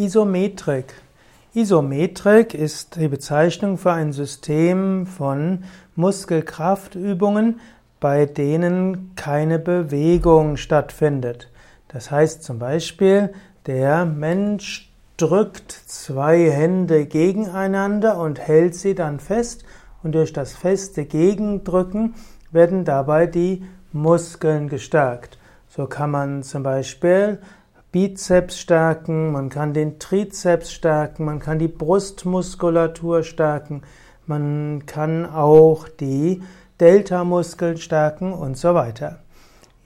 Isometrik. Isometrik ist die Bezeichnung für ein System von Muskelkraftübungen, bei denen keine Bewegung stattfindet. Das heißt zum Beispiel, der Mensch drückt zwei Hände gegeneinander und hält sie dann fest und durch das feste Gegendrücken werden dabei die Muskeln gestärkt. So kann man zum Beispiel Bizeps stärken, man kann den Trizeps stärken, man kann die Brustmuskulatur stärken, man kann auch die Deltamuskeln stärken und so weiter.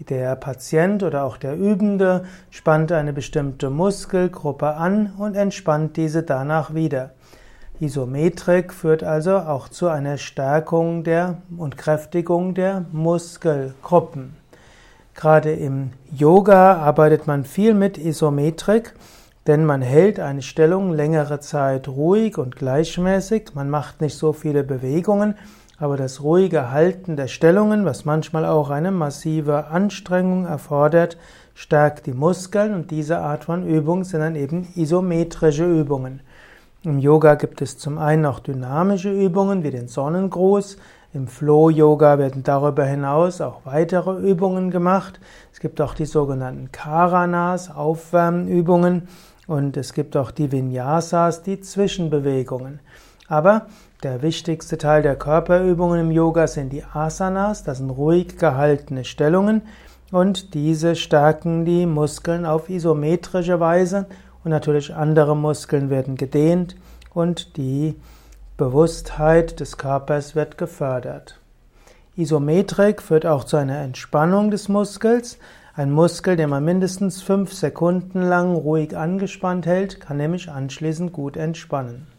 Der Patient oder auch der Übende spannt eine bestimmte Muskelgruppe an und entspannt diese danach wieder. Isometrik führt also auch zu einer Stärkung der und Kräftigung der Muskelgruppen. Gerade im Yoga arbeitet man viel mit Isometrik, denn man hält eine Stellung längere Zeit ruhig und gleichmäßig, man macht nicht so viele Bewegungen, aber das ruhige Halten der Stellungen, was manchmal auch eine massive Anstrengung erfordert, stärkt die Muskeln und diese Art von Übungen sind dann eben isometrische Übungen. Im Yoga gibt es zum einen auch dynamische Übungen wie den Sonnengruß, im Flow-Yoga werden darüber hinaus auch weitere Übungen gemacht. Es gibt auch die sogenannten Karanas, Aufwärmübungen, und es gibt auch die Vinyasas, die Zwischenbewegungen. Aber der wichtigste Teil der Körperübungen im Yoga sind die Asanas, das sind ruhig gehaltene Stellungen und diese stärken die Muskeln auf isometrische Weise und natürlich andere Muskeln werden gedehnt und die Bewusstheit des Körpers wird gefördert. Isometrik führt auch zu einer Entspannung des Muskels. Ein Muskel, den man mindestens fünf Sekunden lang ruhig angespannt hält, kann nämlich anschließend gut entspannen.